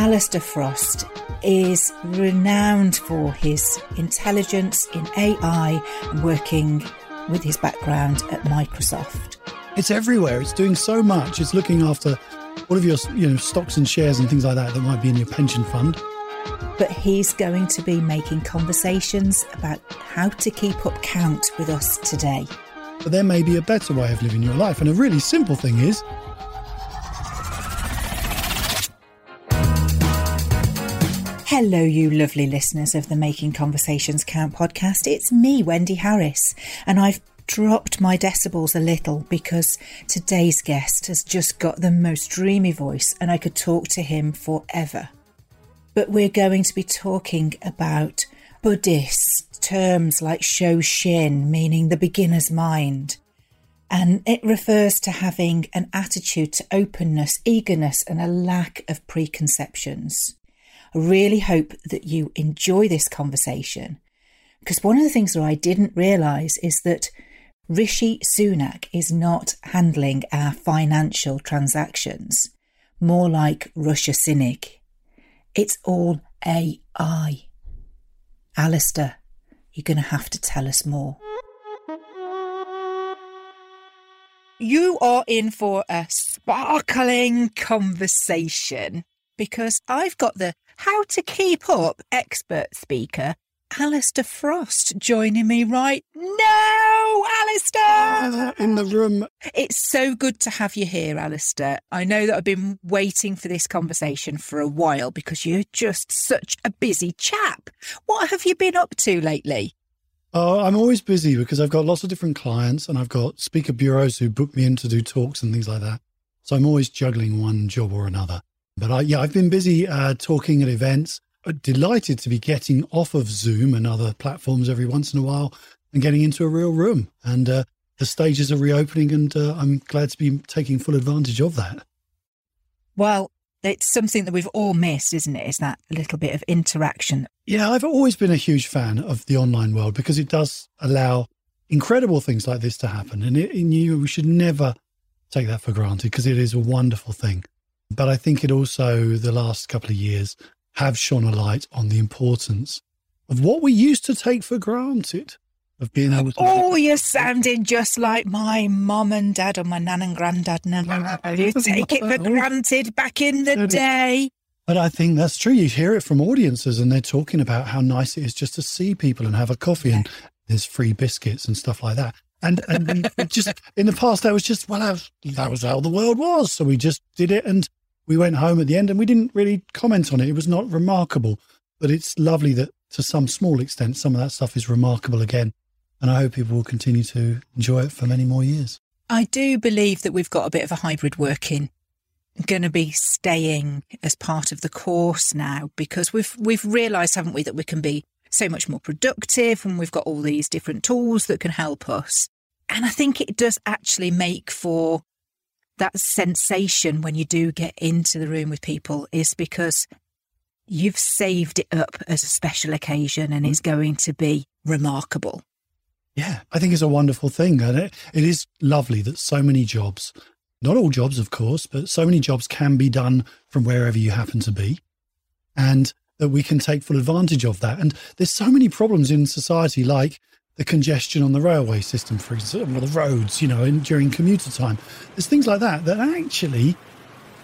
Allister Frost is renowned for his intelligence in AI and working with his background at Microsoft. It's everywhere. It's doing so much. It's looking after all of your you know stocks and shares and things like that that might be in your pension fund. But he's going to be making conversations about how to keep up count with us today. But there may be a better way of living your life. And a really simple thing is Hello, you lovely listeners of the Making Conversations Count podcast. It's me, Wendy Harris, and I've dropped my decibels a little because today's guest has just got the most dreamy voice and I could talk to him forever. But we're going to be talking about Buddhist terms like Shoshin, meaning the beginner's mind. And it refers to having an attitude to openness, eagerness, and a lack of preconceptions. I really hope that you enjoy this conversation because one of the things that I didn't realize is that Rishi Sunak is not handling our financial transactions, more like Russia Cynic. It's all AI. Allister, you're going to have to tell us more. You are in for a sparkling conversation because I've got the how to keep up expert speaker, Allister Frost, joining me right now. Allister! in the room. It's so good to have you here, Allister. I know that I've been waiting for this conversation for a while because you're just such a busy chap. What have you been up to lately? Oh, I'm always busy because I've got lots of different clients and I've got speaker bureaus who book me in to do talks and things like that. So I'm always juggling one job or another. But I, yeah, I've been busy uh, talking at events. Uh, delighted to be getting off of Zoom and other platforms every once in a while and getting into a real room. And uh, the stages are reopening, and uh, I'm glad to be taking full advantage of that. Well, it's something that we've all missed, isn't it? Is that little bit of interaction? Yeah, I've always been a huge fan of the online world because it does allow incredible things like this to happen. And, it, and you, we should never take that for granted because it is a wonderful thing. But I think it also, the last couple of years, have shone a light on the importance of what we used to take for granted of being able to. Oh, you're sounding just like my mum and dad or my nan and granddad now. You take it for granted back in the day. But I think that's true. You hear it from audiences, and they're talking about how nice it is just to see people and have a coffee, and there's free biscuits and stuff like that. And and just in the past, that was just well, that was, that was how the world was. So we just did it, and we went home at the end, and we didn't really comment on it. It was not remarkable, but it's lovely that to some small extent, some of that stuff is remarkable again. And I hope people will continue to enjoy it for many more years. I do believe that we've got a bit of a hybrid working going to be staying as part of the course now because we've we've realized haven't we that we can be so much more productive and we've got all these different tools that can help us and i think it does actually make for that sensation when you do get into the room with people is because you've saved it up as a special occasion and mm. it's going to be remarkable Yeah, I think it's a wonderful thing. And it, it is lovely that so many jobs, not all jobs, of course, but so many jobs can be done from wherever you happen to be. And that we can take full advantage of that. And there's so many problems in society, like the congestion on the railway system, for example, or the roads, you know, in, during commuter time. There's things like that that actually,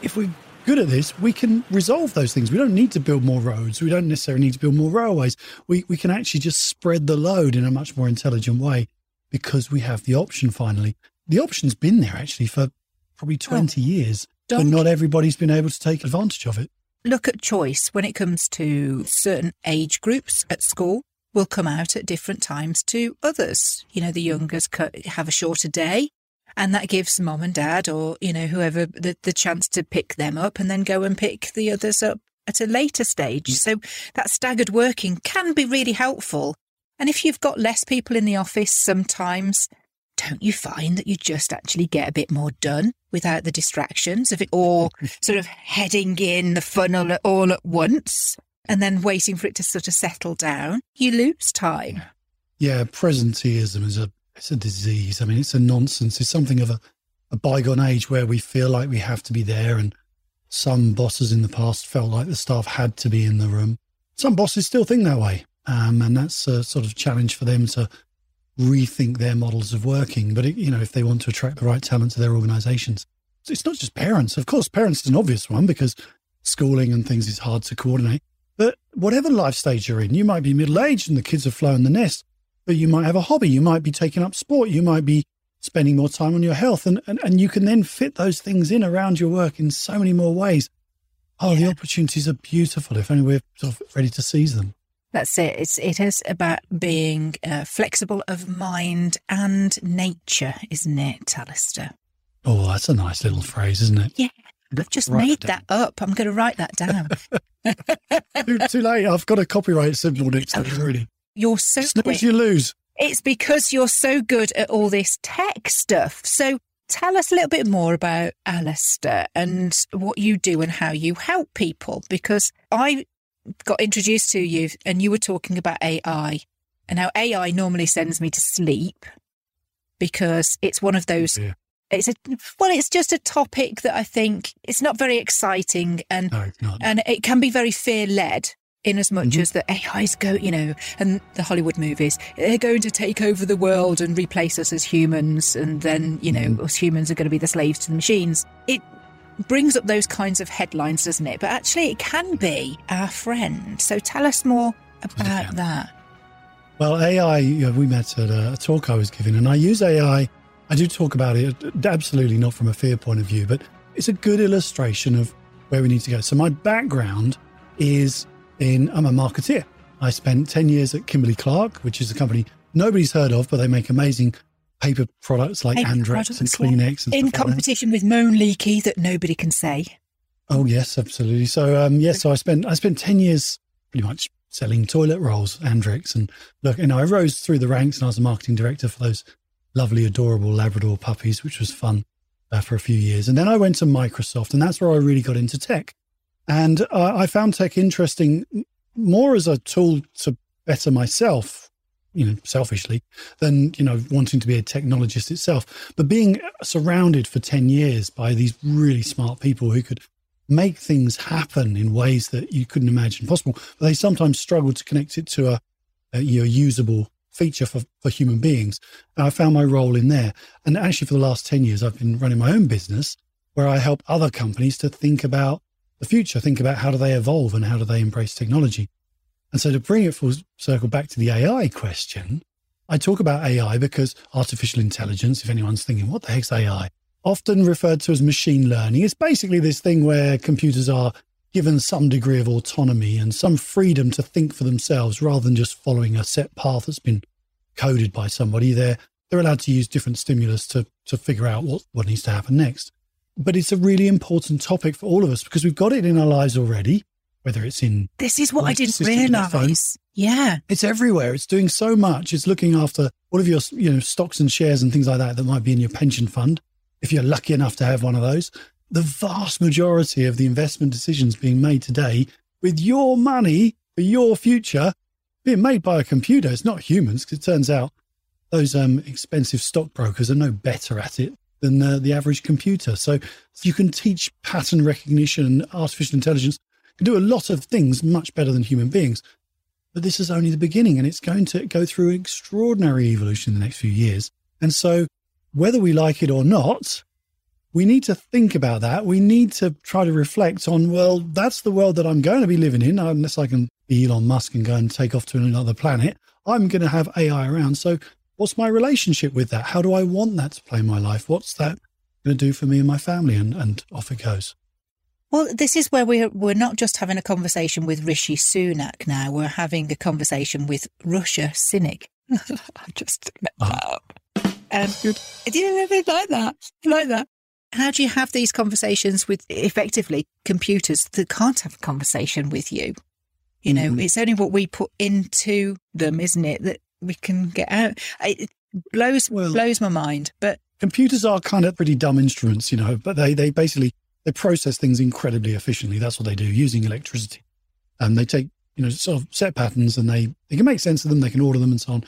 if we're good at this, we can resolve those things. We don't need to build more roads. We don't necessarily need to build more railways. We, we can actually just spread the load in a much more intelligent way because we have the option finally. The option's been there actually for probably 20 years, but not everybody's been able to take advantage of it. look at choice when it comes to certain age groups at school will come out at different times to others. You know, the mm-hmm. youngers have a shorter day and that gives mom and dad or, you know, whoever the, the chance to pick them up and then go and pick the others up at a later stage. Mm. So that staggered working can be really helpful. And if you've got less people in the office sometimes, don't you find that you just actually get a bit more done without the distractions of it all sort of heading in the funnel all at once and then waiting for it to sort of settle down? You lose time. Yeah, presenteeism is a it's a disease. I mean, it's a nonsense. It's something of a, a bygone age where we feel like we have to be there and some bosses in the past felt like the staff had to be in the room. Some bosses still think that way. Um, and that's a sort of challenge for them to rethink their models of working. But, it, you know, if they want to attract the right talent to their organizations, it's not just parents. Of course, parents is an obvious one because schooling and things is hard to coordinate. But whatever life stage you're in, you might be middle aged and the kids have flown the nest, but you might have a hobby. You might be taking up sport. You might be spending more time on your health. And, and, and you can then fit those things in around your work in so many more ways. Oh, yeah. the opportunities are beautiful if only we're sort of ready to seize them. That's it. It's it is about being uh, flexible of mind and nature, isn't it, Allister? Oh, that's a nice little phrase, isn't it? Yeah. I've just write made that up. I'm going to write that down. too, too, late. I've got a copyright symbol next to it oh, already. You're so quick. you lose. It's because you're so good at all this tech stuff. So tell us a little bit more about Allister and what you do and how you help people. Because I got introduced to you and you were talking about AI. And now AI normally sends me to sleep because it's one of those yeah it's a well it's just a topic that i think it's not very exciting and no, and it can be very fear led in as much mm-hmm. as the AIs go, you know, and the Hollywood movies, they're going to take over the world and replace us as humans, and then, you know, mm-hmm. us humans are going to be the slaves to the machines. It brings up those kinds of headlines, doesn't it? But actually, it can be our friend. So tell us more about that. Well, AI, you know, we met at a talk I was giving, and I use AI I do talk about it, absolutely not from a fear point of view, but it's a good illustration of where we need to go. So, my background is in, I'm a marketeer. I spent 10 years at Kimberly Clark, which is a company nobody's heard of, but they make amazing paper products like paper Andrex products, and Kleenex. And in competition like with Mölnlycke that nobody can say. Oh, yes, absolutely. So, um, yes, so I spent, I spent 10 years pretty much selling toilet rolls, Andrex. And look, you know, I rose through the ranks and I was a marketing director for those lovely, adorable Labrador puppies, which was fun uh, for a few years. And then I went to Microsoft, and that's where I really got into tech. And uh, I found tech interesting more as a tool to better myself, you know, selfishly, than, you know, wanting to be a technologist itself. But being surrounded for 10 years by these really smart people who could make things happen in ways that you couldn't imagine possible, but they sometimes struggle to connect it to a, a you know, usable feature for, for human beings. And I found my role in there. And actually, for the last 10 years, I've been running my own business where I help other companies to think about the future, think about how do they evolve and how do they embrace technology. And so to bring it full circle back to the AI question, I talk about AI because artificial intelligence, if anyone's thinking, what the heck's AI? Often referred to as machine learning. It's basically this thing where computers are given some degree of autonomy and some freedom to think for themselves rather than just following a set path that's been coded by somebody. They're they're allowed to use different stimulus to to figure out what, what needs to happen next. But it's a really important topic for all of us because we've got it in our lives already, whether it's in This is what I didn't realise. Yeah. It's everywhere. It's doing so much. It's looking after all of your you know stocks and shares and things like that that might be in your pension fund. If you're lucky enough to have one of those, the vast majority of the investment decisions being made today with your money for your future being made by a computer. It's not humans because it turns out those um, expensive stockbrokers are no better at it than uh, the average computer. So you can teach pattern recognition and artificial intelligence can do a lot of things much better than human beings. But this is only the beginning and it's going to go through extraordinary evolution in the next few years. And so whether we like it or not, we need to think about that. We need to try to reflect on, well, that's the world that I'm going to be living in, unless I can be Elon Musk and go and take off to another planet. I'm going to have AI around. So, what's my relationship with that? How do I want that to play in my life? What's that going to do for me and my family? And, and off it goes. Well, this is where we're, we're not just having a conversation with Rishi Sunak now, we're having a conversation with Russia Cynic. I just met oh. that up. Um, I didn't like that. I like that how do you have these conversations with effectively computers that can't have a conversation with you? You know, mm-hmm. it's only what we put into them, isn't it, that we can get out. It blows well, blows my mind. But computers are kind of pretty dumb instruments, you know, but they they basically they process things incredibly efficiently. That's what they do using electricity. And they take you know sort of set patterns and they they can make sense of them. They can order them and so on.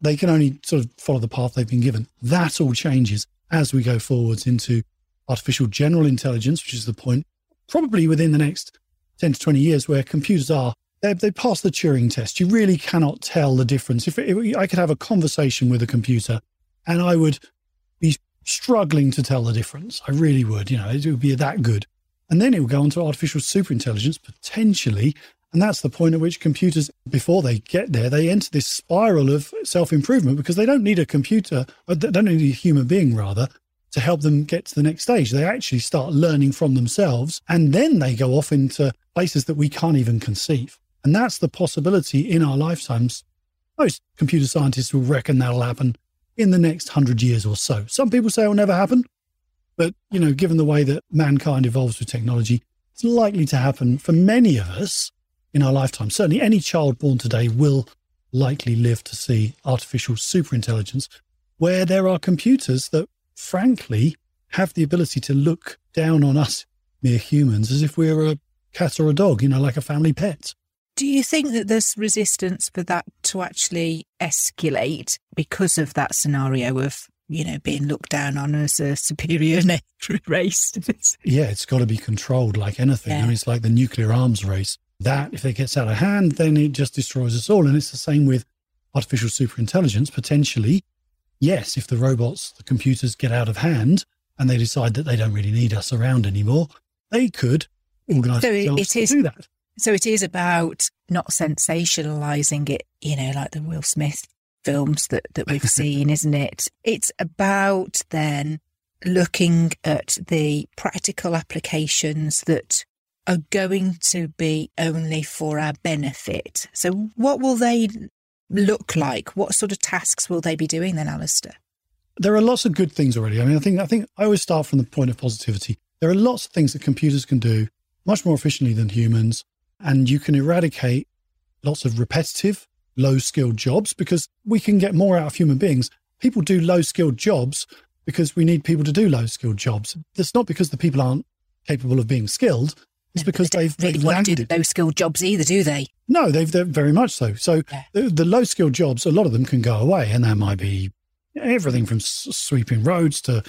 They can only sort of follow the path they've been given. That all changes as we go forwards into artificial general intelligence, which is the point probably within the next 10 to 20 years where computers are they, pass the Turing test. You really cannot tell the difference. If, if I could have a conversation with a computer and I would be struggling to tell the difference, I really would. You know, it would be that good. And then it would go on to artificial superintelligence potentially. And that's the point at which computers, before they get there, they enter this spiral of self improvement because they don't need a computer, they don't need a human being rather, to help them get to the next stage. They actually start learning from themselves and then they go off into places that we can't even conceive. And that's the possibility in our lifetimes. Most computer scientists will reckon that'll happen in the next hundred years or so. Some people say it'll never happen. But, you know, given the way that mankind evolves with technology, it's likely to happen for many of us in our lifetime. Certainly, any child born today will likely live to see artificial superintelligence, where there are computers that, frankly, have the ability to look down on us mere humans as if we were a cat or a dog, you know, like a family pet. Do you think that there's resistance for that to actually escalate because of that scenario of, you know, being looked down on as a superior race? yeah, it's got to be controlled like anything. Yeah. I mean, it's like the nuclear arms race. That, if it gets out of hand, then it just destroys us all. And it's the same with artificial superintelligence. Potentially, yes, if the robots, the computers get out of hand and they decide that they don't really need us around anymore, they could organize so it is, to do that. So it is about not sensationalizing it, you know, like the Will Smith films that, that we've seen, isn't it? It's about then looking at the practical applications that are going to be only for our benefit. So what will they look like? What sort of tasks will they be doing then, Allister? There are lots of good things already. I mean, I think I think I always start from the point of positivity. There are lots of things that computers can do much more efficiently than humans and you can eradicate lots of repetitive, low skilled jobs because we can get more out of human beings. People do low skilled jobs because we need people to do low skilled jobs. It's not because the people aren't capable of being skilled. It's because they they've, really to do low skilled jobs either, do they? No, they've they're very much so. So yeah. the, the low skilled jobs, a lot of them can go away, and that might be everything from sweeping roads to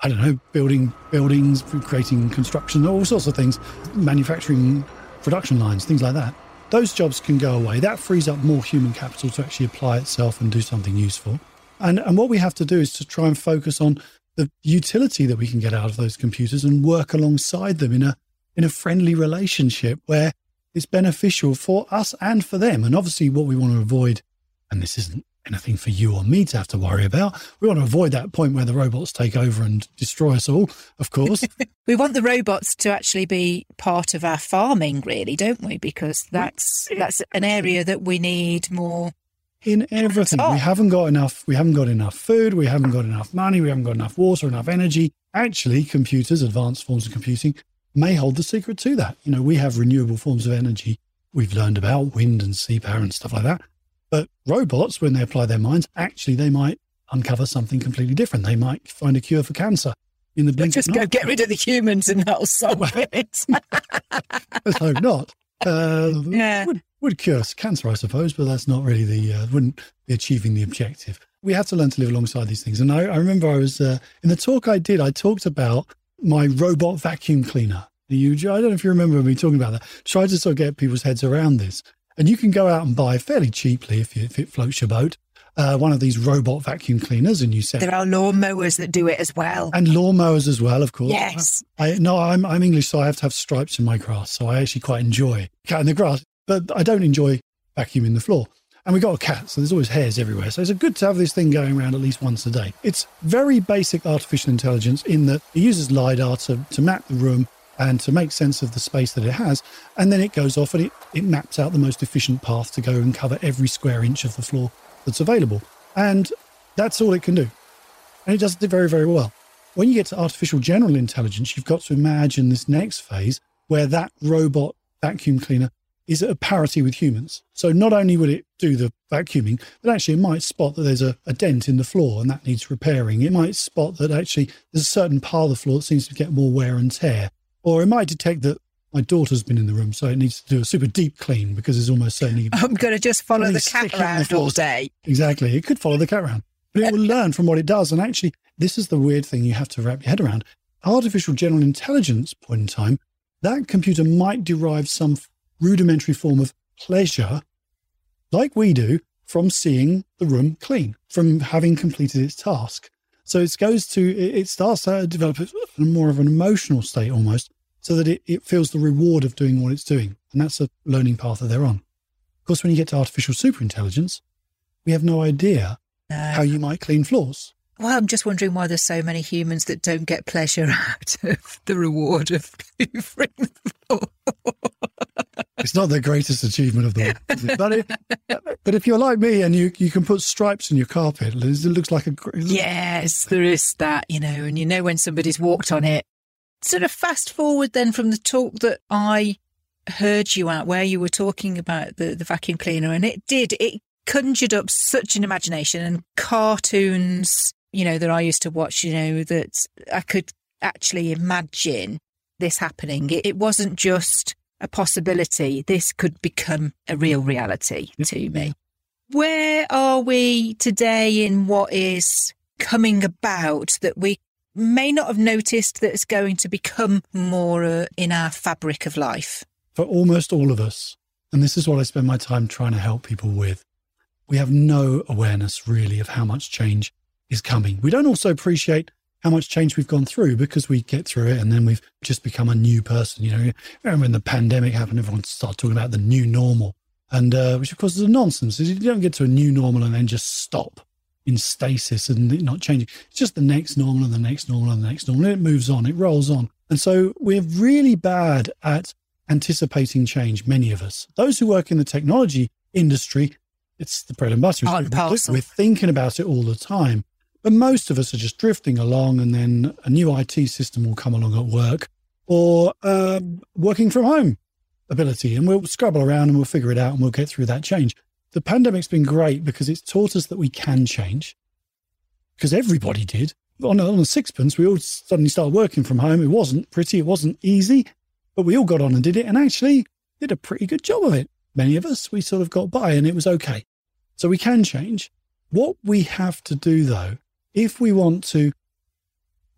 I don't know, building buildings, creating construction, all sorts of things, manufacturing production lines, things like that. Those jobs can go away. That frees up more human capital to actually apply itself and do something useful. And, and what we have to do is to try and focus on the utility that we can get out of those computers and work alongside them in a in a friendly relationship where it's beneficial for us and for them. And obviously, what we want to avoid, and this isn't anything for you or me to have to worry about. We want to avoid that point where the robots take over and destroy us all, of course. we want the robots to actually be part of our farming, really, don't we? Because that's that's an area that we need more in everything. We haven't got enough. We haven't got enough food. We haven't got enough money. We haven't got enough water, enough energy. Actually, computers, advanced forms of computing, may hold the secret to that. You know, we have renewable forms of energy. We've learned about wind and sea power and stuff like that. But robots, when they apply their minds, actually they might uncover something completely different. They might find a cure for cancer in the blink. Just go get rid of the humans and that'll solve it. Let's hope not. Uh, yeah. Would, would cure cancer, I suppose, but that's not really the uh, wouldn't be achieving the objective. We have to learn to live alongside these things. And I, I remember I was uh, in the talk I did. I talked about my robot vacuum cleaner. You, I don't know if you remember me talking about that. Tried to sort of get people's heads around this. And you can go out and buy fairly cheaply if, you, if it floats your boat. Uh, one of these robot vacuum cleaners, and you set. There are lawn mowers that do it as well, and lawnmowers as well, of course. Yes. I no, I'm I'm English, so I have to have stripes in my grass. So I actually quite enjoy cutting the grass, but I don't enjoy vacuuming the floor. And we got a cat, so there's always hairs everywhere. So it's good to have this thing going around at least once a day. It's very basic artificial intelligence in that it uses lidar to to map the room and to make sense of the space that it has. And then it goes off and it, it maps out the most efficient path to go and cover every square inch of the floor that's available. And that's all it can do. And it does it very, very well. When you get to artificial general intelligence, you've got to imagine this next phase where that robot vacuum cleaner is at a parity with humans. So not only will it do the vacuuming, but actually it might spot that there's a, a, dent in the floor and that needs repairing. It might spot that actually there's a certain part of the floor that seems to get more wear and tear. Or it might detect that my daughter's been in the room, so it needs to do a super deep clean because it's almost certainly. I'm going to just follow the cat around the all day. Exactly. It could follow the cat around, but it will learn from what it does. And actually, this is the weird thing you have to wrap your head around. Artificial general intelligence point in time that computer might derive some rudimentary form of pleasure, like we do, from seeing the room clean, from having completed its task. So it goes to, it starts to develop more of an emotional state almost, so that it, it feels the reward of doing what it's doing. And that's a learning path that they're on. Of course, when you get to artificial superintelligence, we have no idea no. how you might clean floors. Well, I'm just wondering why there's so many humans that don't get pleasure out of the reward of hoovering the floor. It's not the greatest achievement of the world, but, it, but if you're like me and you, you can put stripes in your carpet, it looks like a. Yes, there is that, you know, and you know when somebody's walked on it. Sort of fast forward then from the talk that I heard you at, where you were talking about the, the vacuum cleaner, and it did, it conjured up such an imagination and cartoons, you know, that I used to watch, you know, that I could actually imagine this happening. It, it wasn't just a possibility. This could become a real reality to me. Where are we today in what is coming about that we may not have noticed that it's going to become more uh, in our fabric of life? For almost all of us, and this is what I spend my time trying to help people with, we have no awareness really of how much change is coming. We don't also appreciate how much change we've gone through because we get through it and then we've just become a new person. You know, remember when the pandemic happened, everyone started talking about the new normal, and uh, which of course is a nonsense. You don't get to a new normal and then just stop in stasis and not changing. It's just the next normal and the next normal and the next normal. And it moves on, it rolls on. And so we're really bad at anticipating change, many of us. Those who work in the technology industry, it's the bread and butter. We're thinking about it all the time. But most of us are just drifting along, and then a new IT system will come along at work or um, working from home ability, and we'll scrabble around and we'll figure it out and we'll get through that change. The pandemic's been great because it's taught us that we can change, because everybody did. On a, on a sixpence, we all suddenly started working from home. It wasn't pretty, it wasn't easy, but we all got on and did it, and actually did a pretty good job of it. Many of us, we sort of got by, and it was okay. So we can change. What we have to do, though, if we want to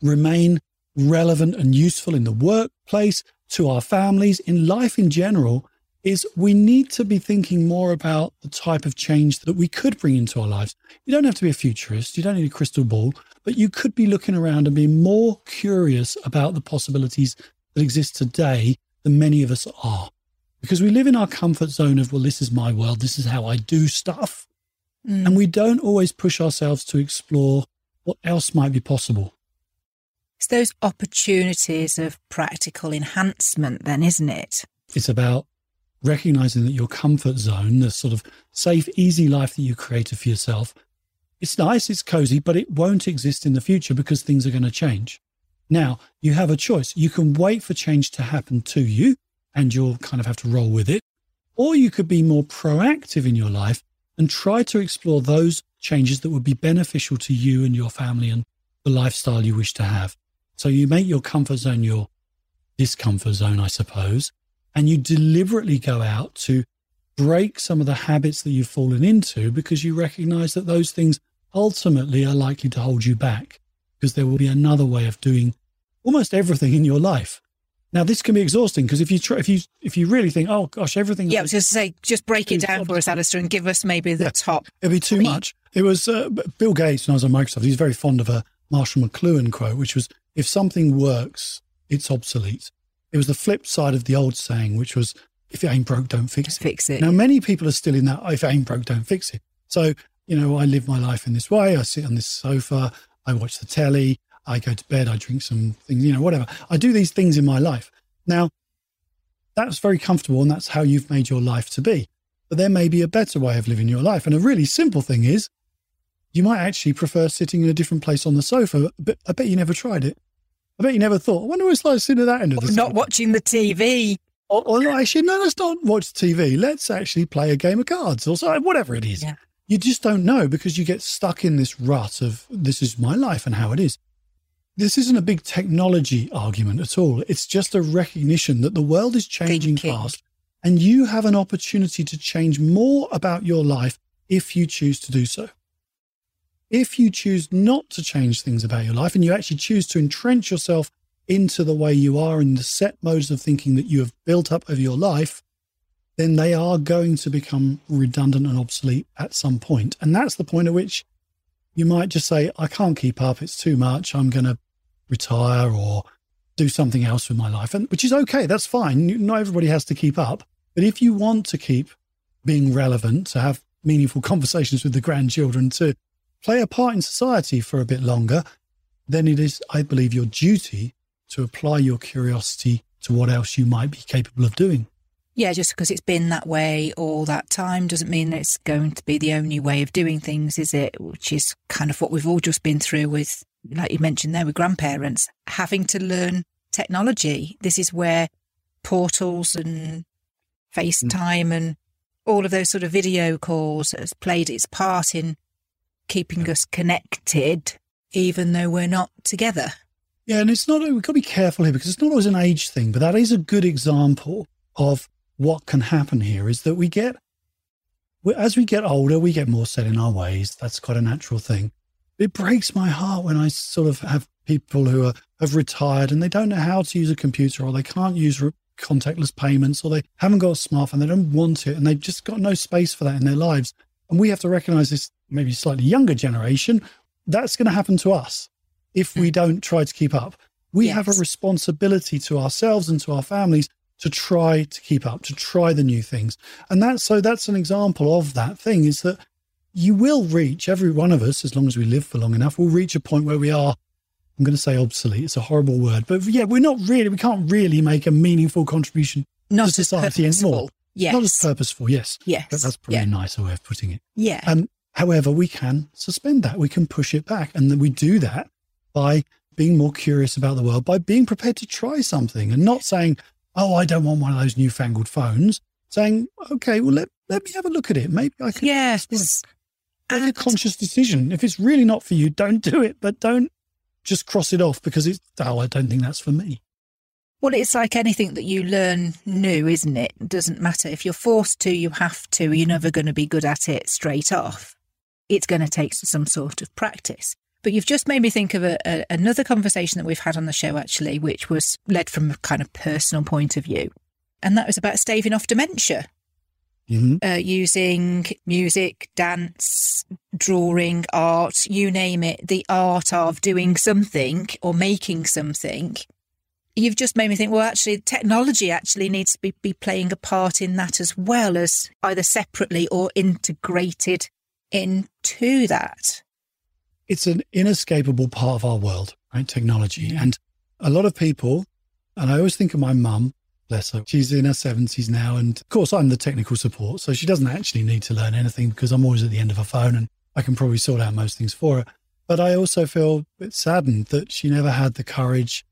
remain relevant and useful in the workplace, to our families, in life in general, is we need to be thinking more about the type of change that we could bring into our lives. You don't have to be a futurist, you don't need a crystal ball, but you could be looking around and being more curious about the possibilities that exist today than many of us are. Because we live in our comfort zone of, well, this is my world, this is how I do stuff. Mm. And we don't always push ourselves to explore what else might be possible? It's those opportunities of practical enhancement, then, isn't it? It's about recognizing that your comfort zone, the sort of safe, easy life that you created for yourself, it's nice, it's cozy, but it won't exist in the future because things are going to change. Now, you have a choice. You can wait for change to happen to you and you'll kind of have to roll with it. Or you could be more proactive in your life and try to explore those changes that would be beneficial to you and your family and the lifestyle you wish to have. So you make your comfort zone your discomfort zone, I suppose, and you deliberately go out to break some of the habits that you've fallen into because you recognize that those things ultimately are likely to hold you back because there will be another way of doing almost everything in your life. Now, this can be exhausting because if you try, if you if you really think, oh gosh, everything. Yeah, I was just say, just break it down for us, Allister, and give us maybe the yeah, top. It'd be too much. It was uh, Bill Gates when I was at Microsoft. He's very fond of a Marshall McLuhan quote, which was, "If something works, it's obsolete." It was the flip side of the old saying, which was, "If it ain't broke, don't fix it." Fix it. Now, many people are still in that. If it ain't broke, don't fix it. So, you know, I live my life in this way. I sit on this sofa. I watch the telly. I go to bed. I drink some things. You know, whatever. I do these things in my life. Now, that's very comfortable and that's how you've made your life to be. But there may be a better way of living your life. And a really simple thing is you might actually prefer sitting in a different place on the sofa, but I bet you never tried it. I bet you never thought, I wonder what it's like sitting at that end of the Not sofa. watching the TV. Or, or actually, no, let's not watch TV. Let's actually play a game of cards or so, whatever it is. Yeah. You just don't know because you get stuck in this rut of this is my life and how it is this isn't a big technology argument at all. It's just a recognition that the world is changing fast and you have an opportunity to change more about your life if you choose to do so. If you choose not to change things about your life and you actually choose to entrench yourself into the way you are in the set modes of thinking that you have built up over your life, then they are going to become redundant and obsolete at some point. And that's the point at which you might just say, I can't keep up. It's too much. I'm going to retire or do something else with my life. And which is okay. That's fine. Not everybody has to keep up. But if you want to keep being relevant, to have meaningful conversations with the grandchildren, to play a part in society for a bit longer, then it is, I believe, your duty to apply your curiosity to what else you might be capable of doing. Yeah, just because it's been that way all that time doesn't mean it's going to be the only way of doing things, is it? Which is kind of what we've all just been through with, like you mentioned there, with grandparents having to learn technology. This is where portals and FaceTime mm. and all of those sort of video calls has played its part in keeping us connected, even though we're not together. Yeah, and it's not, we've got to be careful here because it's not always an age thing, but that is a good example of what can happen here is that we get, as we get older, we get more set in our ways. That's quite a natural thing. It breaks my heart when I sort of have people who are, have retired and they don't know how to use a computer or they can't use contactless payments or they haven't got a smartphone, they don't want it, and they've just got no space for that in their lives. And we have to recognize this maybe slightly younger generation. That's going to happen to us if we hmm. don't try to keep up. We yes. have a responsibility to ourselves and to our families to try to keep up, to try the new things. And that's so that's an example of that thing is that you will reach, every one of us, as long as we live for long enough, we'll reach a point where we are, I'm going to say obsolete. It's a horrible word, but yeah, we're not really, we can't really make a meaningful contribution not to society anymore. Yes. Not as purposeful, yes. Yes. But that's probably yeah. a nicer way of putting it. Yeah. Um, however, we can suspend that. We can push it back. And then we do that by being more curious about the world, by being prepared to try something and not saying, oh, I don't want one of those newfangled phones, saying, okay, well, let, let me have a look at it. Maybe I can. Yes. Make a conscious decision. If it's really not for you, don't do it, but don't just cross it off because it's, oh, I don't think that's for me. Well, it's like anything that you learn new, isn't it? It doesn't matter. If you're forced to, you have to. You're never going to be good at it straight off. It's going to take some sort of practice. But you've just made me think of a, a, another conversation that we've had on the show, actually, which was led from a kind of personal point of view. And that was about staving off dementia. Mm-hmm. Uh, using music, dance, drawing, art, you name it, the art of doing something or making something. You've just made me think, well, actually, technology actually needs to be, be playing a part in that as well as either separately or integrated into that it's an inescapable part of our world, right? Technology. And a lot of people, and I always think of my mum, bless her, she's in her 70s now. And of course, I'm the technical support. So she doesn't actually need to learn anything because I'm always at the end of her phone and I can probably sort out most things for her. But I also feel a bit saddened that she never had the courage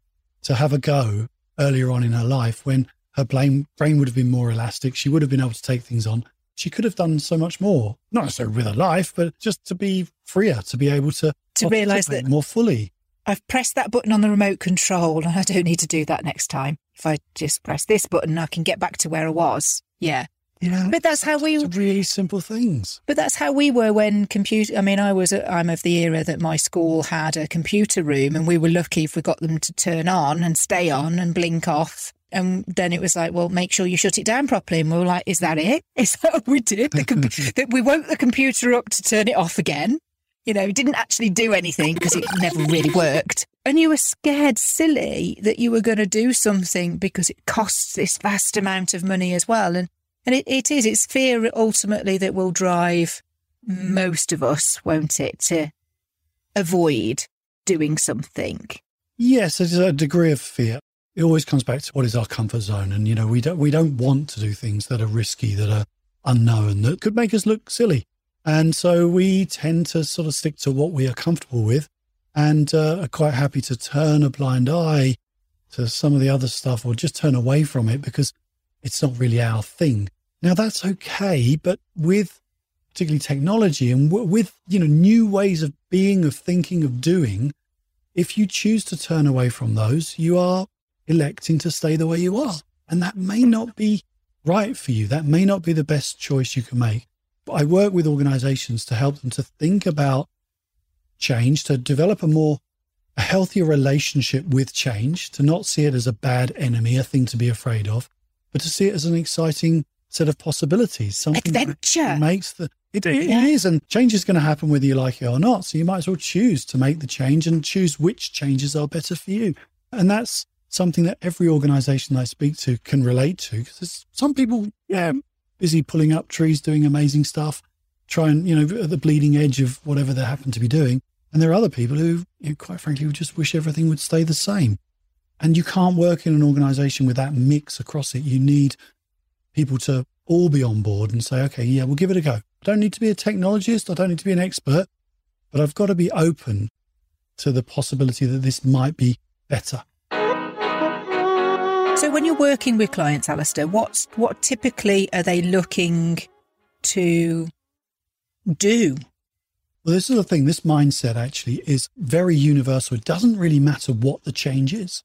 to have a go earlier on in her life when her brain, brain would have been more elastic. She would have been able to take things on she could have done so much more, not necessarily with her life, but just to be freer, to be able to to realize that more fully. I've pressed that button on the remote control, and I don't need to do that next time. If I just press this button, I can get back to where I was. Yeah. Yeah, but that's how we really simple things. But that's how we were when computer. I mean, I was uh, I'm of the era that my school had a computer room, and we were lucky if we got them to turn on and stay on and blink off and then it was like, well, make sure you shut it down properly. And we were like, is that it? Is that what we did? Com- we woke the computer up to turn it off again. You know, it didn't actually do anything because it never really worked. And you were scared silly that you were going to do something because it costs this vast amount of money as well. And, and it, it is, it's fear ultimately that will drive most of us, won't it, to avoid doing something. Yes, there's a degree of fear it always comes back to what is our comfort zone. And, you know, we don't, we don't want to do things that are risky, that are unknown, that could make us look silly. And so we tend to sort of stick to what we are comfortable with and uh, are quite happy to turn a blind eye to some of the other stuff or just turn away from it because it's not really our thing. Now that's okay, but with particularly technology and w- with, you know, new ways of being, of thinking, of doing, if you choose to turn away from those, you are electing to stay the way you are. And that may not be right for you. That may not be the best choice you can make. But I work with organizations to help them to think about change, to develop a more a healthier relationship with change, to not see it as a bad enemy, a thing to be afraid of, but to see it as an exciting set of possibilities. Something Adventure. makes the it, it, yeah. it is, and change is going to happen whether you like it or not. So you might as well choose to make the change and choose which changes are better for you. And that's something that every organization I speak to can relate to because some people, yeah, busy pulling up trees, doing amazing stuff, trying, you know, at the bleeding edge of whatever they happen to be doing. And there are other people who, you know, quite frankly, would just wish everything would stay the same. And you can't work in an organization with that mix across it. You need people to all be on board and say, okay, yeah, we'll give it a go. I don't need to be a technologist. I don't need to be an expert, but I've got to be open to the possibility that this might be better. So when you're working with clients, Allister, what's what typically are they looking to do? Well, this is the thing. This mindset actually is very universal. It doesn't really matter what the change is.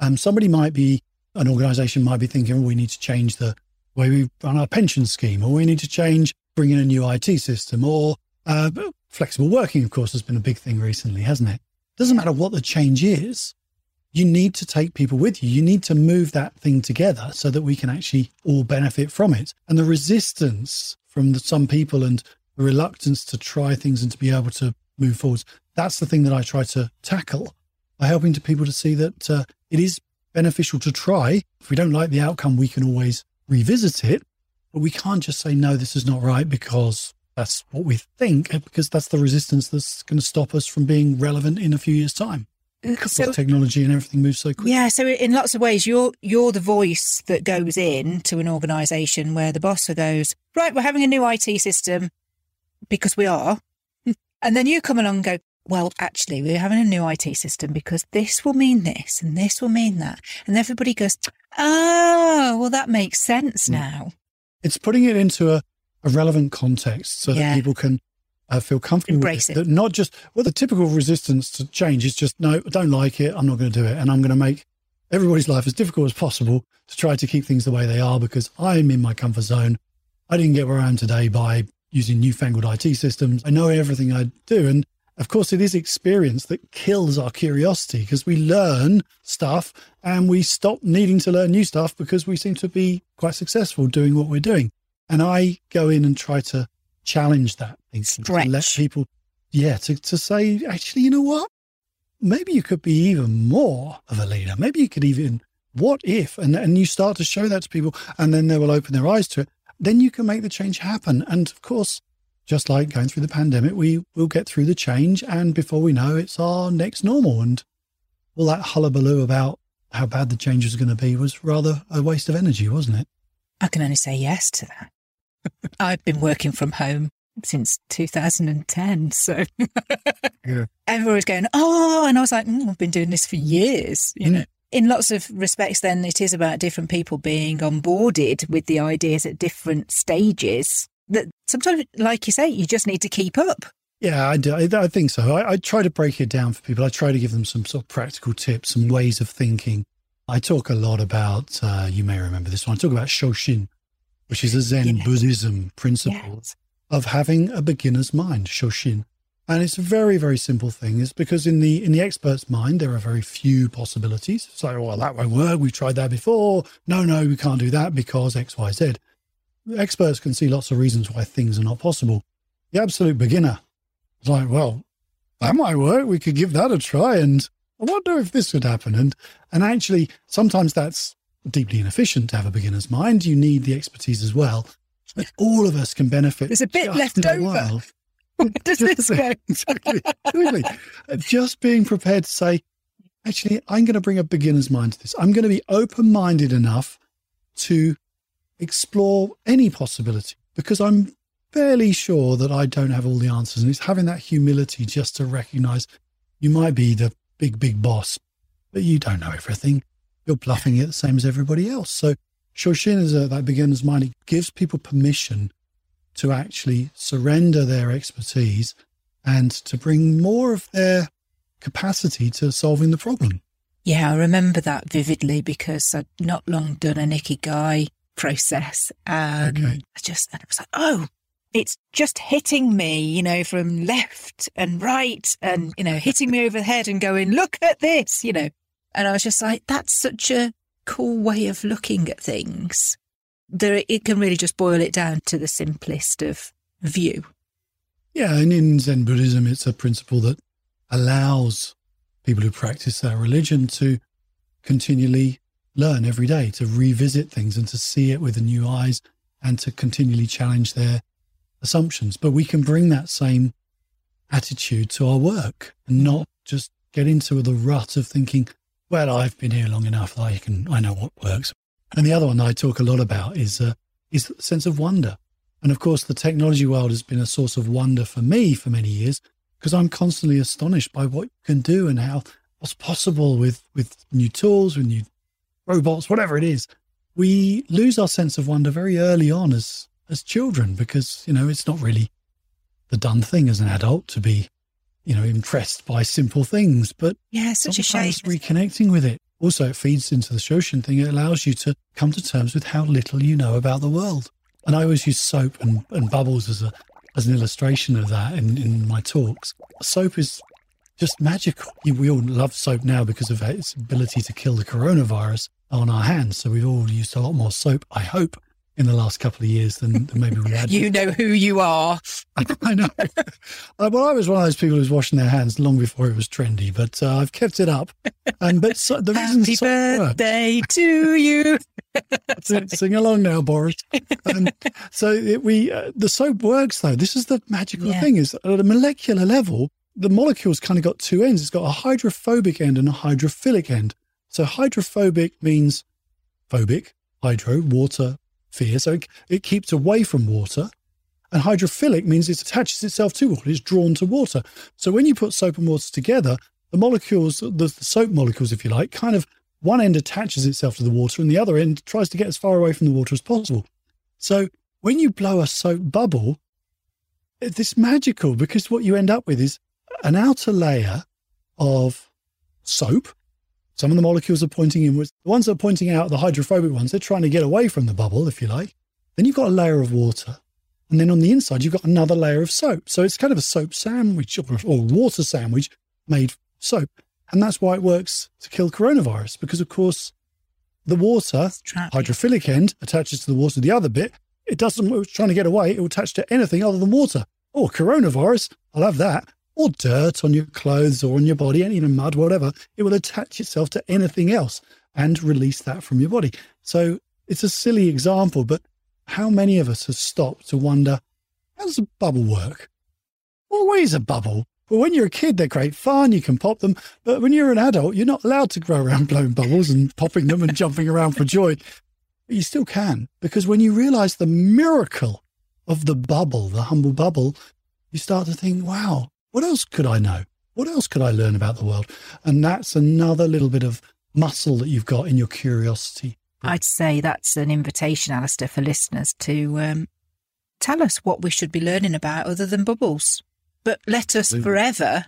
Um, somebody might be, an organization might be thinking, oh, we need to change the way we run our pension scheme, or we need to change, bring in a new IT system, or uh, flexible working, of course, has been a big thing recently, hasn't it? Doesn't matter what the change is you need to take people with you. You need to move that thing together so that we can actually all benefit from it. And the resistance from the, some people and the reluctance to try things and to be able to move forwards, that's the thing that I try to tackle by helping to people to see that uh, it is beneficial to try. If we don't like the outcome, we can always revisit it, but we can't just say, no, this is not right because that's what we think, because that's the resistance that's going to stop us from being relevant in a few years' time so, technology and everything moves so quick. Yeah, so in lots of ways, you're you're the voice that goes in to an organisation where the boss goes, right, we're having a new IT system because we are, and then you come along and go, well, actually, we're having a new IT system because this will mean this and this will mean that, and everybody goes, oh, well, that makes sense mm. now. It's putting it into a, a relevant context so yeah. that people can uh, feel comfortable Embrace with it. it. Not just, well, the typical resistance to change is just, no, I don't like it. I'm not going to do it. And I'm going to make everybody's life as difficult as possible to try to keep things the way they are because I'm in my comfort zone. I didn't get where I am today by using newfangled IT systems. I know everything I do. And of course, it is experience that kills our curiosity because we learn stuff and we stop needing to learn new stuff because we seem to be quite successful doing what we're doing. And I go in and try to challenge that Stretch. let people, yeah, to, to say, actually, you know what? Maybe you could be even more of a leader. Maybe you could even, what if? And, and you start to show that to people, and then they will open their eyes to it. Then you can make the change happen. And of course, just like going through the pandemic, we will get through the change. And before we know, it's our next normal. And all that hullabaloo about how bad the change was going to be was rather a waste of energy, wasn't it? I can only say yes to that. I've been working from home since 2010. So yeah. everyone's going, oh, and I was like, mm, I've been doing this for years, you mm. know. In lots of respects, then it is about different people being onboarded with the ideas at different stages. That sometimes, like you say, you just need to keep up. Yeah, I, do, I, I think so. I, I, try to break it down for people. I try to give them some sort of practical tips, some ways of thinking. I talk a lot about, uh, you may remember this one, I talk about Shoshin, which is a Zen yes. Buddhism principle yes. of having a beginner's mind, Shoshin. And it's a very, very simple thing. It's because in the in the expert's mind, there are very few possibilities. So, well, that won't work. We've tried that before. No, no, we can't do that because X, Y, Z. Experts can see lots of reasons why things are not possible. The absolute beginner is like, well, that might work. We could give that a try. And I wonder if this would happen. And and actually, sometimes that's deeply inefficient to have a beginner's mind. You need the expertise as well. But all of us can benefit. There's a bit left over. Where does this go? exactly. Really. Uh, just being prepared to say, actually, I'm going to bring a beginner's mind to this. I'm going to be open minded enough to explore any possibility because I'm fairly sure that I don't have all the answers. And it's having that humility just to recognize you might be the big, big boss, but you don't know everything you're bluffing it the same as everybody else. So Shoshin is a, that beginner's mind. It gives people permission to actually surrender their expertise and to bring more of their capacity to solving the problem. Yeah, I remember that vividly because I'd not long done a an Ikigai process. And okay. I just, and it was like, oh, it's just hitting me, you know, from left and right and, you know, hitting me over the head and going, look at this, you know. And I was just like, that's such a cool way of looking at things. There, it can really just boil it down to the simplest of view. Yeah, and in Zen Buddhism, it's a principle that allows people who practice their religion to continually learn every day, to revisit things and to see it with new eyes and to continually challenge their assumptions. But we can bring that same attitude to our work and not just get into the rut of thinking, well, I've been here long enough that I can, I know what works. And the other one I talk a lot about is, uh, is sense of wonder. And of course, the technology world has been a source of wonder for me for many years because I'm constantly astonished by what you can do and how what's possible with, with new tools, with new robots, whatever it is. We lose our sense of wonder very early on as as children because, you know, it's not really the done thing as an adult to be, you know, impressed by simple things. But yeah, such a shame. reconnecting with it. Also, it feeds into the Shoshin thing. It allows you to come to terms with how little you know about the world. And I always use soap and, and bubbles as a as an illustration of that in, in my talks. Soap is just magical. We all love soap now because of its ability to kill the coronavirus on our hands. So we've all used a lot more soap, I hope, in the last couple of years than, than maybe we had. you know who you are. I, know. Uh, well, I was one of those people who was washing their hands long before it was trendy, but uh, I've kept it up. And but so, the reason Happy birthday works, to you. Sing along now, Boris. Um, so it, we uh, the soap works though. This is the magical yeah. thing: is at a molecular level, the molecule's kind of got two ends. It's got a hydrophobic end and a hydrophilic end. So hydrophobic means phobic, hydro, water, So it, it keeps away from water. And hydrophilic means it attaches itself to water, it's drawn to water. So when you put soap and water together, the molecules, the, the soap molecules, if you like, kind of one end attaches itself to the water and the other end tries to get as far away from the water as possible. So when you blow a soap bubble, it's magical because what you end up with is an outer layer of soap some of the molecules are pointing inwards. The ones that are pointing out, the hydrophobic ones, they're trying to get away from the bubble, if you like. Then you've got a layer of water. And then on the inside, you've got another layer of soap. So it's kind of a soap sandwich or, or water sandwich made soap. And that's why it works to kill coronavirus, because of course, the water, hydrophilic end, attaches to the water. The other bit, it doesn't, it's trying to get away, it will attach to anything other than water. Oh, coronavirus, I'll have that or dirt on your clothes or on your body, any mud, whatever, it will attach itself to anything else and release that from your body. So it's a silly example, but how many of us have stopped to wonder, how does a bubble work? Is a bubble? Well, when you're a kid, they're great fun. You can pop them. But when you're an adult, you're not allowed to go around blowing bubbles and popping them and jumping around for joy. But you still can, because when you realize the miracle of the bubble, the humble bubble, you start to think, wow, what else could I know? What else could I learn about the world? And that's another little bit of muscle that you've got in your curiosity. I'd say that's an invitation, Allister, for listeners to um, tell us what we should be learning about other than bubbles. But let us forever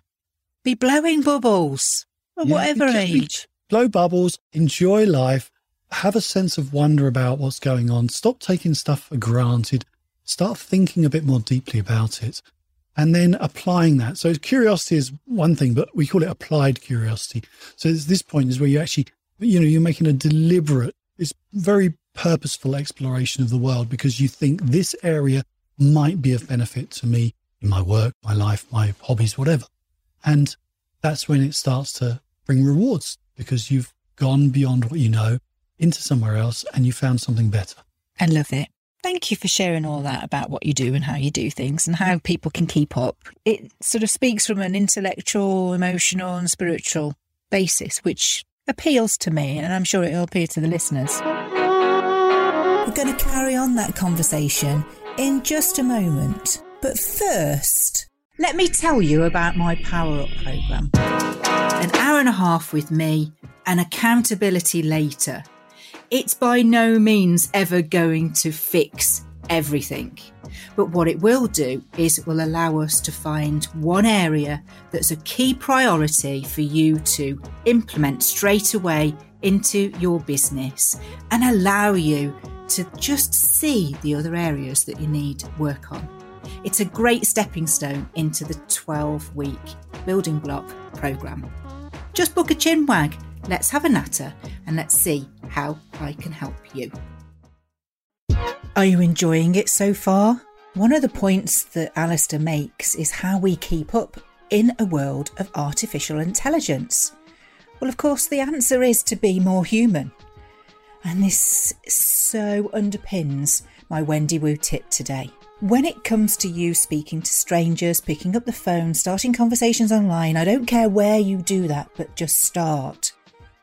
be blowing bubbles at yeah, whatever age. Blow bubbles, enjoy life, have a sense of wonder about what's going on. Stop taking stuff for granted. Start thinking a bit more deeply about it and then applying that. So curiosity is one thing, but we call it applied curiosity. So this point is where you actually, you know, you're making a deliberate, it's very purposeful exploration of the world because you think this area might be of benefit to me in my work, my life, my hobbies, whatever. And that's when it starts to bring rewards because you've gone beyond what you know into somewhere else and you found something better. I love it. Thank you for sharing all that about what you do and how you do things and how people can keep up. It sort of speaks from an intellectual, emotional, and spiritual basis, which appeals to me, and I'm sure it'll appeal to the listeners. We're going to carry on that conversation in just a moment. But first, let me tell you about my Power Up programme. An hour and a half with me and accountability later it's by no means ever going to fix everything. But what it will do is it will allow us to find one area that's a key priority for you to implement straight away into your business and allow you to just see the other areas that you need work on. It's a great stepping stone into the 12 week building block programme. Just book a chinwag, let's have a natter, and let's see how I can help you. Are you enjoying it so far? One of the points that Allister makes is how we keep up in a world of artificial intelligence. Well, of course, the answer is to be more human. And this so underpins my Wendy Woo tip today. When it comes to you speaking to strangers, picking up the phone, starting conversations online, I don't care where you do that, but just start.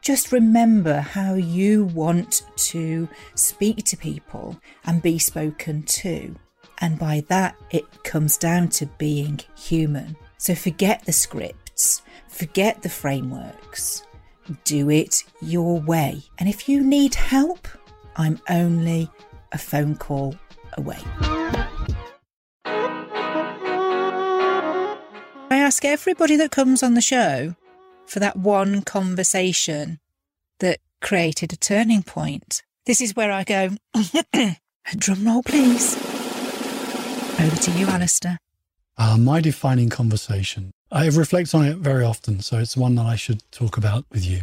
Just remember how you want to speak to people and be spoken to. And by that, it comes down to being human. So forget the scripts, forget the frameworks, do it your way. And if you need help, I'm only a phone call away. I ask everybody that comes on the show for that one conversation that created a turning point. This is where I go, drum roll, please. Over to you, Allister. Uh, my defining conversation, I reflect on it very often, so it's one that I should talk about with you,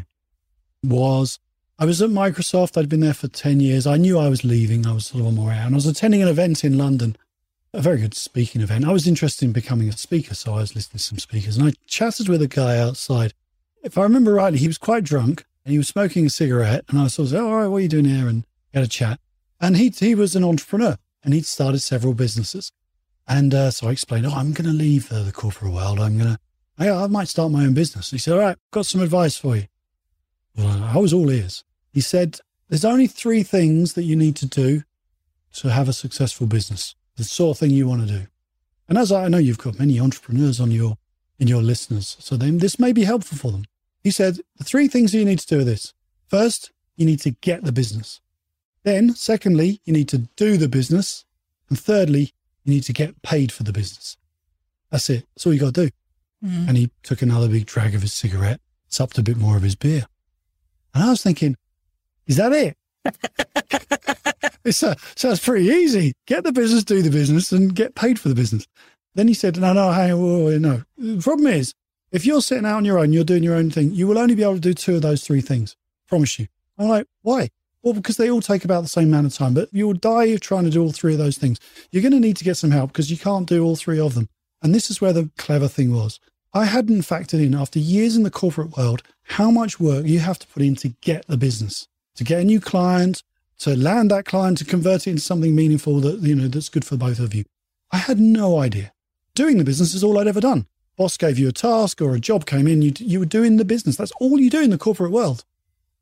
was I was at Microsoft. I'd been there for 10 years. I knew I was leaving. I was sort of on my way out. And I was attending an event in London, a very good speaking event. I was interested in becoming a speaker, so I was listening to some speakers. And I chatted with a guy outside. If I remember rightly, he was quite drunk and he was smoking a cigarette. And I sort of said, All right, what are you doing here? And had a chat. And he, he was an entrepreneur and he'd started several businesses. And uh, so I explained, oh, I'm going to leave uh, the corporate world. I'm going to, I, I might start my own business. And he said, all right, got some advice for you. Well, I was all ears. He said, there's only three things that you need to do to have a successful business, the sort of thing you want to do. And as I know you've got many entrepreneurs on your, in your listeners, so then this may be helpful for them. He said, the three things you need to do with this. First, you need to get the business. Then, secondly, you need to do the business. And thirdly, you need to get paid for the business. That's it. That's all you got to do. Mm. And he took another big drag of his cigarette, supped a bit more of his beer. And I was thinking, is that it? it uh, sounds pretty easy. Get the business, do the business, and get paid for the business. Then he said, no, no, hang on, no. The problem is, if you're sitting out on your own, you're doing your own thing, you will only be able to do two of those three things. Promise you. I'm like, why? Well, because they all take about the same amount of time, but you'll die trying to do all three of those things. You're going to need to get some help because you can't do all three of them. And this is where the clever thing was. I hadn't factored in after years in the corporate world how much work you have to put in to get the business, to get a new client, to land that client, to convert it into something meaningful that, you know, that's good for both of you. I had no idea. Doing the business is all I'd ever done. Boss gave you a task or a job came in, you, you were doing the business. That's all you do in the corporate world.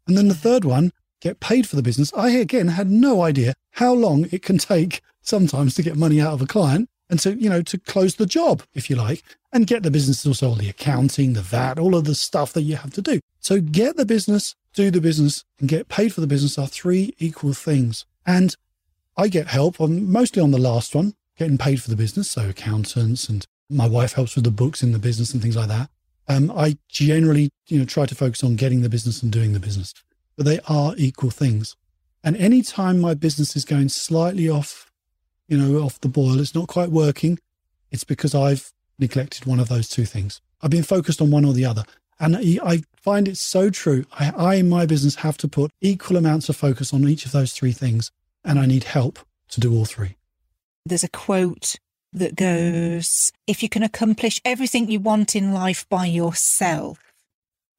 And then the third one get paid for the business. I, again, had no idea how long it can take sometimes to get money out of a client and to, you know, to close the job, if you like, and get the business also all the accounting, the VAT, all of the stuff that you have to do. So get the business, do the business, and get paid for the business are three equal things. And I get help on mostly on the last one, getting paid for the business. So accountants and my wife helps with the books in the business and things like that. Um, I generally, you know, try to focus on getting the business and doing the business but they are equal things. And any time my business is going slightly off, you know, off the boil, it's not quite working, it's because I've neglected one of those two things. I've been focused on one or the other. And I find it so true. I, I, in my business, have to put equal amounts of focus on each of those three things. And I need help to do all three. There's a quote that goes If you can accomplish everything you want in life by yourself,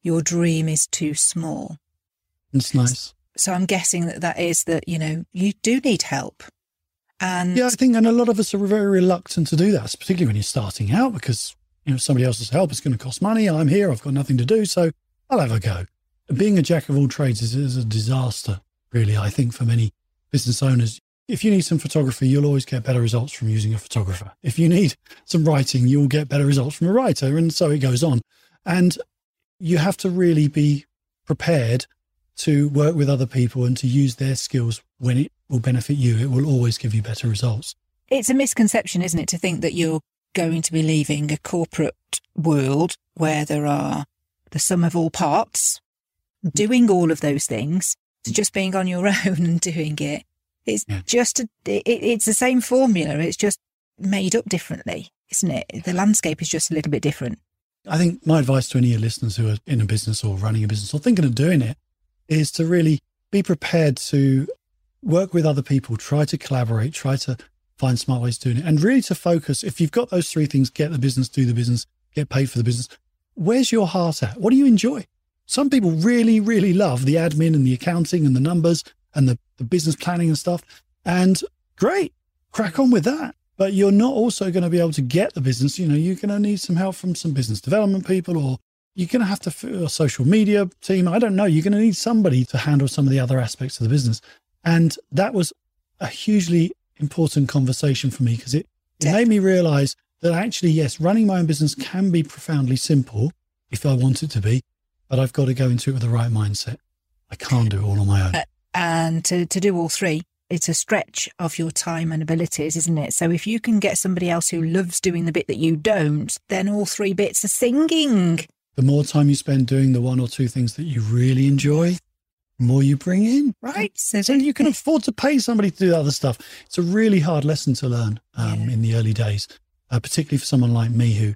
your dream is too small. It's nice. So I'm guessing that that is that, you know, you do need help. And yeah, I think, and a lot of us are very reluctant to do that, particularly when you're starting out, because, you know, somebody else's help is going to cost money. I'm here, I've got nothing to do, so I'll have a go. Being a jack of all trades is, is a disaster, really, I think, for many business owners. If you need some photography, you'll always get better results from using a photographer. If you need some writing, you'll get better results from a writer, and so it goes on. And you have to really be prepared to work with other people and to use their skills when it will benefit you. It will always give you better results. It's a misconception, isn't it, to think that you're going to be leaving a corporate world where there are the sum of all parts, mm-hmm. doing all of those things, to just being on your own and doing it. It's yeah. just, a, it, it's the same formula. It's just made up differently, isn't it? The landscape is just a little bit different. I think my advice to any of your listeners who are in a business or running a business or thinking of doing it is to really be prepared to work with other people, try to collaborate, try to find smart ways of doing it, and really to focus. If you've got those three things get the business, do the business, get paid for the business where's your heart at? What do you enjoy? Some people really, really love the admin and the accounting and the numbers and the, the business planning and stuff. And great, crack on with that. But you're not also going to be able to get the business. You know, you're going to need some help from some business development people or you're going to have to a social media team. I don't know. You're going to need somebody to handle some of the other aspects of the business. And that was a hugely important conversation for me because it, it made me realize that actually, yes, running my own business can be profoundly simple if I want it to be, but I've got to go into it with the right mindset. I can't do it all on my own. Uh, and to, to do all three, it's a stretch of your time and abilities, isn't it? So if you can get somebody else who loves doing the bit that you don't, then all three bits are singing. The more time you spend doing the one or two things that you really enjoy, the more you bring in, right? So, so you can afford to pay somebody to do the other stuff. It's a really hard lesson to learn um, yeah. in the early days uh, particularly for someone like me who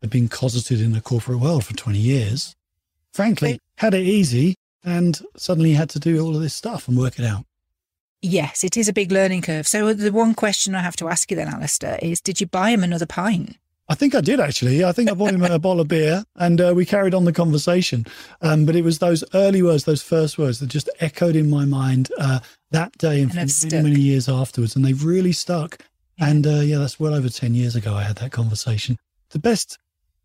had been closeted in the corporate world for 20 years, frankly, had it easy and suddenly had to do all of this stuff and work it out. Yes, it is a big learning curve. So the one question I have to ask you then, Allister, is did you buy him another pint? I think I did actually. I think I bought him a bottle of beer and uh, we carried on the conversation. Um, but it was those early words, those first words that just echoed in my mind uh, that day and, and for many, many years afterwards. And they've really stuck. And uh, yeah, that's well over 10 years ago I had that conversation. The best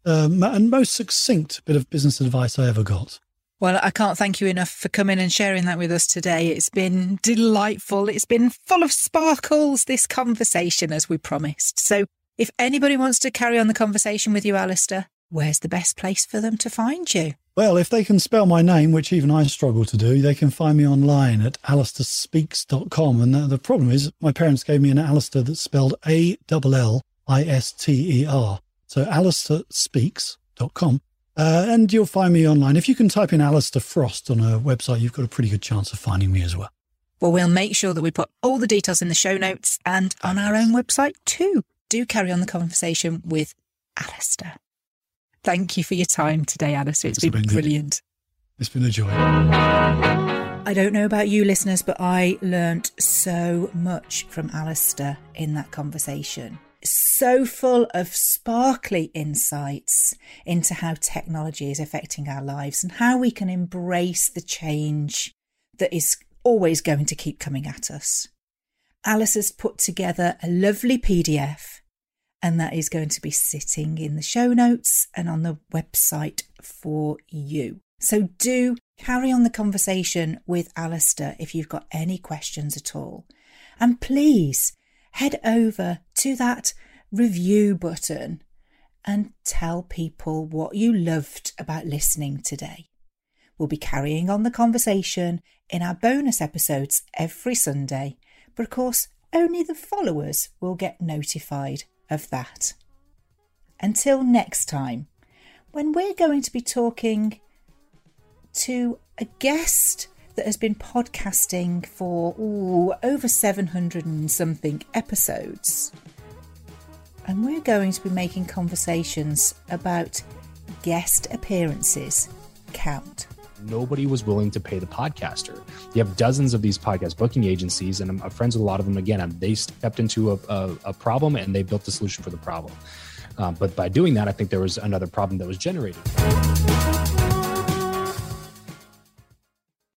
um, and most succinct bit of business advice I ever got. Well, I can't thank you enough for coming and sharing that with us today. It's been delightful. It's been full of sparkles, this conversation, as we promised. So, if anybody wants to carry on the conversation with you, Allister, where's the best place for them to find you? Well, if they can spell my name, which even I struggle to do, they can find me online at allisterspeaks.com. And the, the problem is, my parents gave me an Allister that's spelled A L L I S T E R. So allisterspeaks.com. Uh, and you'll find me online. If you can type in Allister Frost on a website, you've got a pretty good chance of finding me as well. Well, we'll make sure that we put all the details in the show notes and on our own website too. Do carry on the conversation with Allister. Thank you for your time today, Allister. it's, it's been, been brilliant. It's been a joy. I don't know about you listeners, but I learnt so much from Allister in that conversation. So full of sparkly insights into how technology is affecting our lives and how we can embrace the change that is always going to keep coming at us. Alice has put together a lovely PDF and that is going to be sitting in the show notes and on the website for you. So do carry on the conversation with Allister if you've got any questions at all. And please head over to that review button and tell people what you loved about listening today. We'll be carrying on the conversation in our bonus episodes every Sunday, but of course, only the followers will get notified of that. Until next time, when we're going to be talking to a guest that has been podcasting for ooh, over 700 and something episodes. And we're going to be making conversations about guest appearances count nobody was willing to pay the podcaster. You have dozens of these podcast booking agencies, and I'm friends with a lot of them again. They stepped into a, a, a problem and they built a solution for the problem. Um, but by doing that, I think there was another problem that was generated.